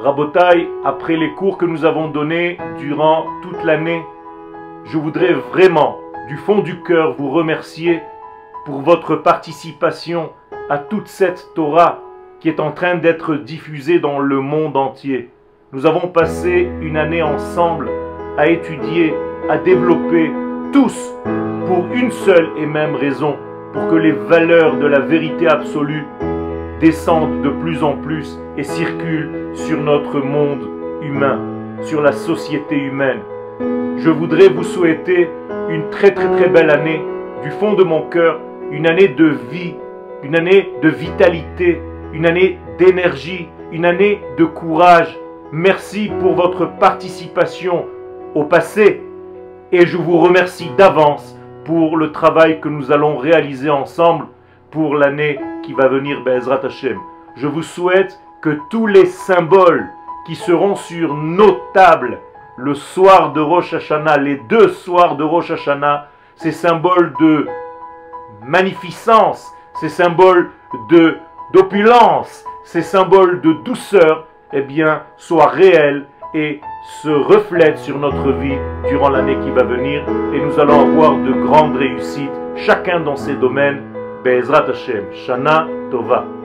Rabotai, après les cours que nous avons donnés durant toute l'année, je voudrais vraiment, du fond du cœur, vous remercier pour votre participation à toute cette Torah qui est en train d'être diffusée dans le monde entier. Nous avons passé une année ensemble à étudier, à développer tous pour une seule et même raison, pour que les valeurs de la vérité absolue descendent de plus en plus et circulent sur notre monde humain, sur la société humaine. Je voudrais vous souhaiter une très très très belle année du fond de mon cœur, une année de vie, une année de vitalité, une année d'énergie, une année de courage. Merci pour votre participation au passé et je vous remercie d'avance pour le travail que nous allons réaliser ensemble pour l'année qui va venir, Bezrat Hashem. Je vous souhaite que tous les symboles qui seront sur nos tables le soir de Rosh Hashanah, les deux soirs de Rosh Hashanah, ces symboles de magnificence, ces symboles de d'opulence, ces symboles de douceur, eh bien, soient réels et se reflètent sur notre vie durant l'année qui va venir et nous allons avoir de grandes réussites, chacun dans ses domaines. בעזרת השם, שנה טובה.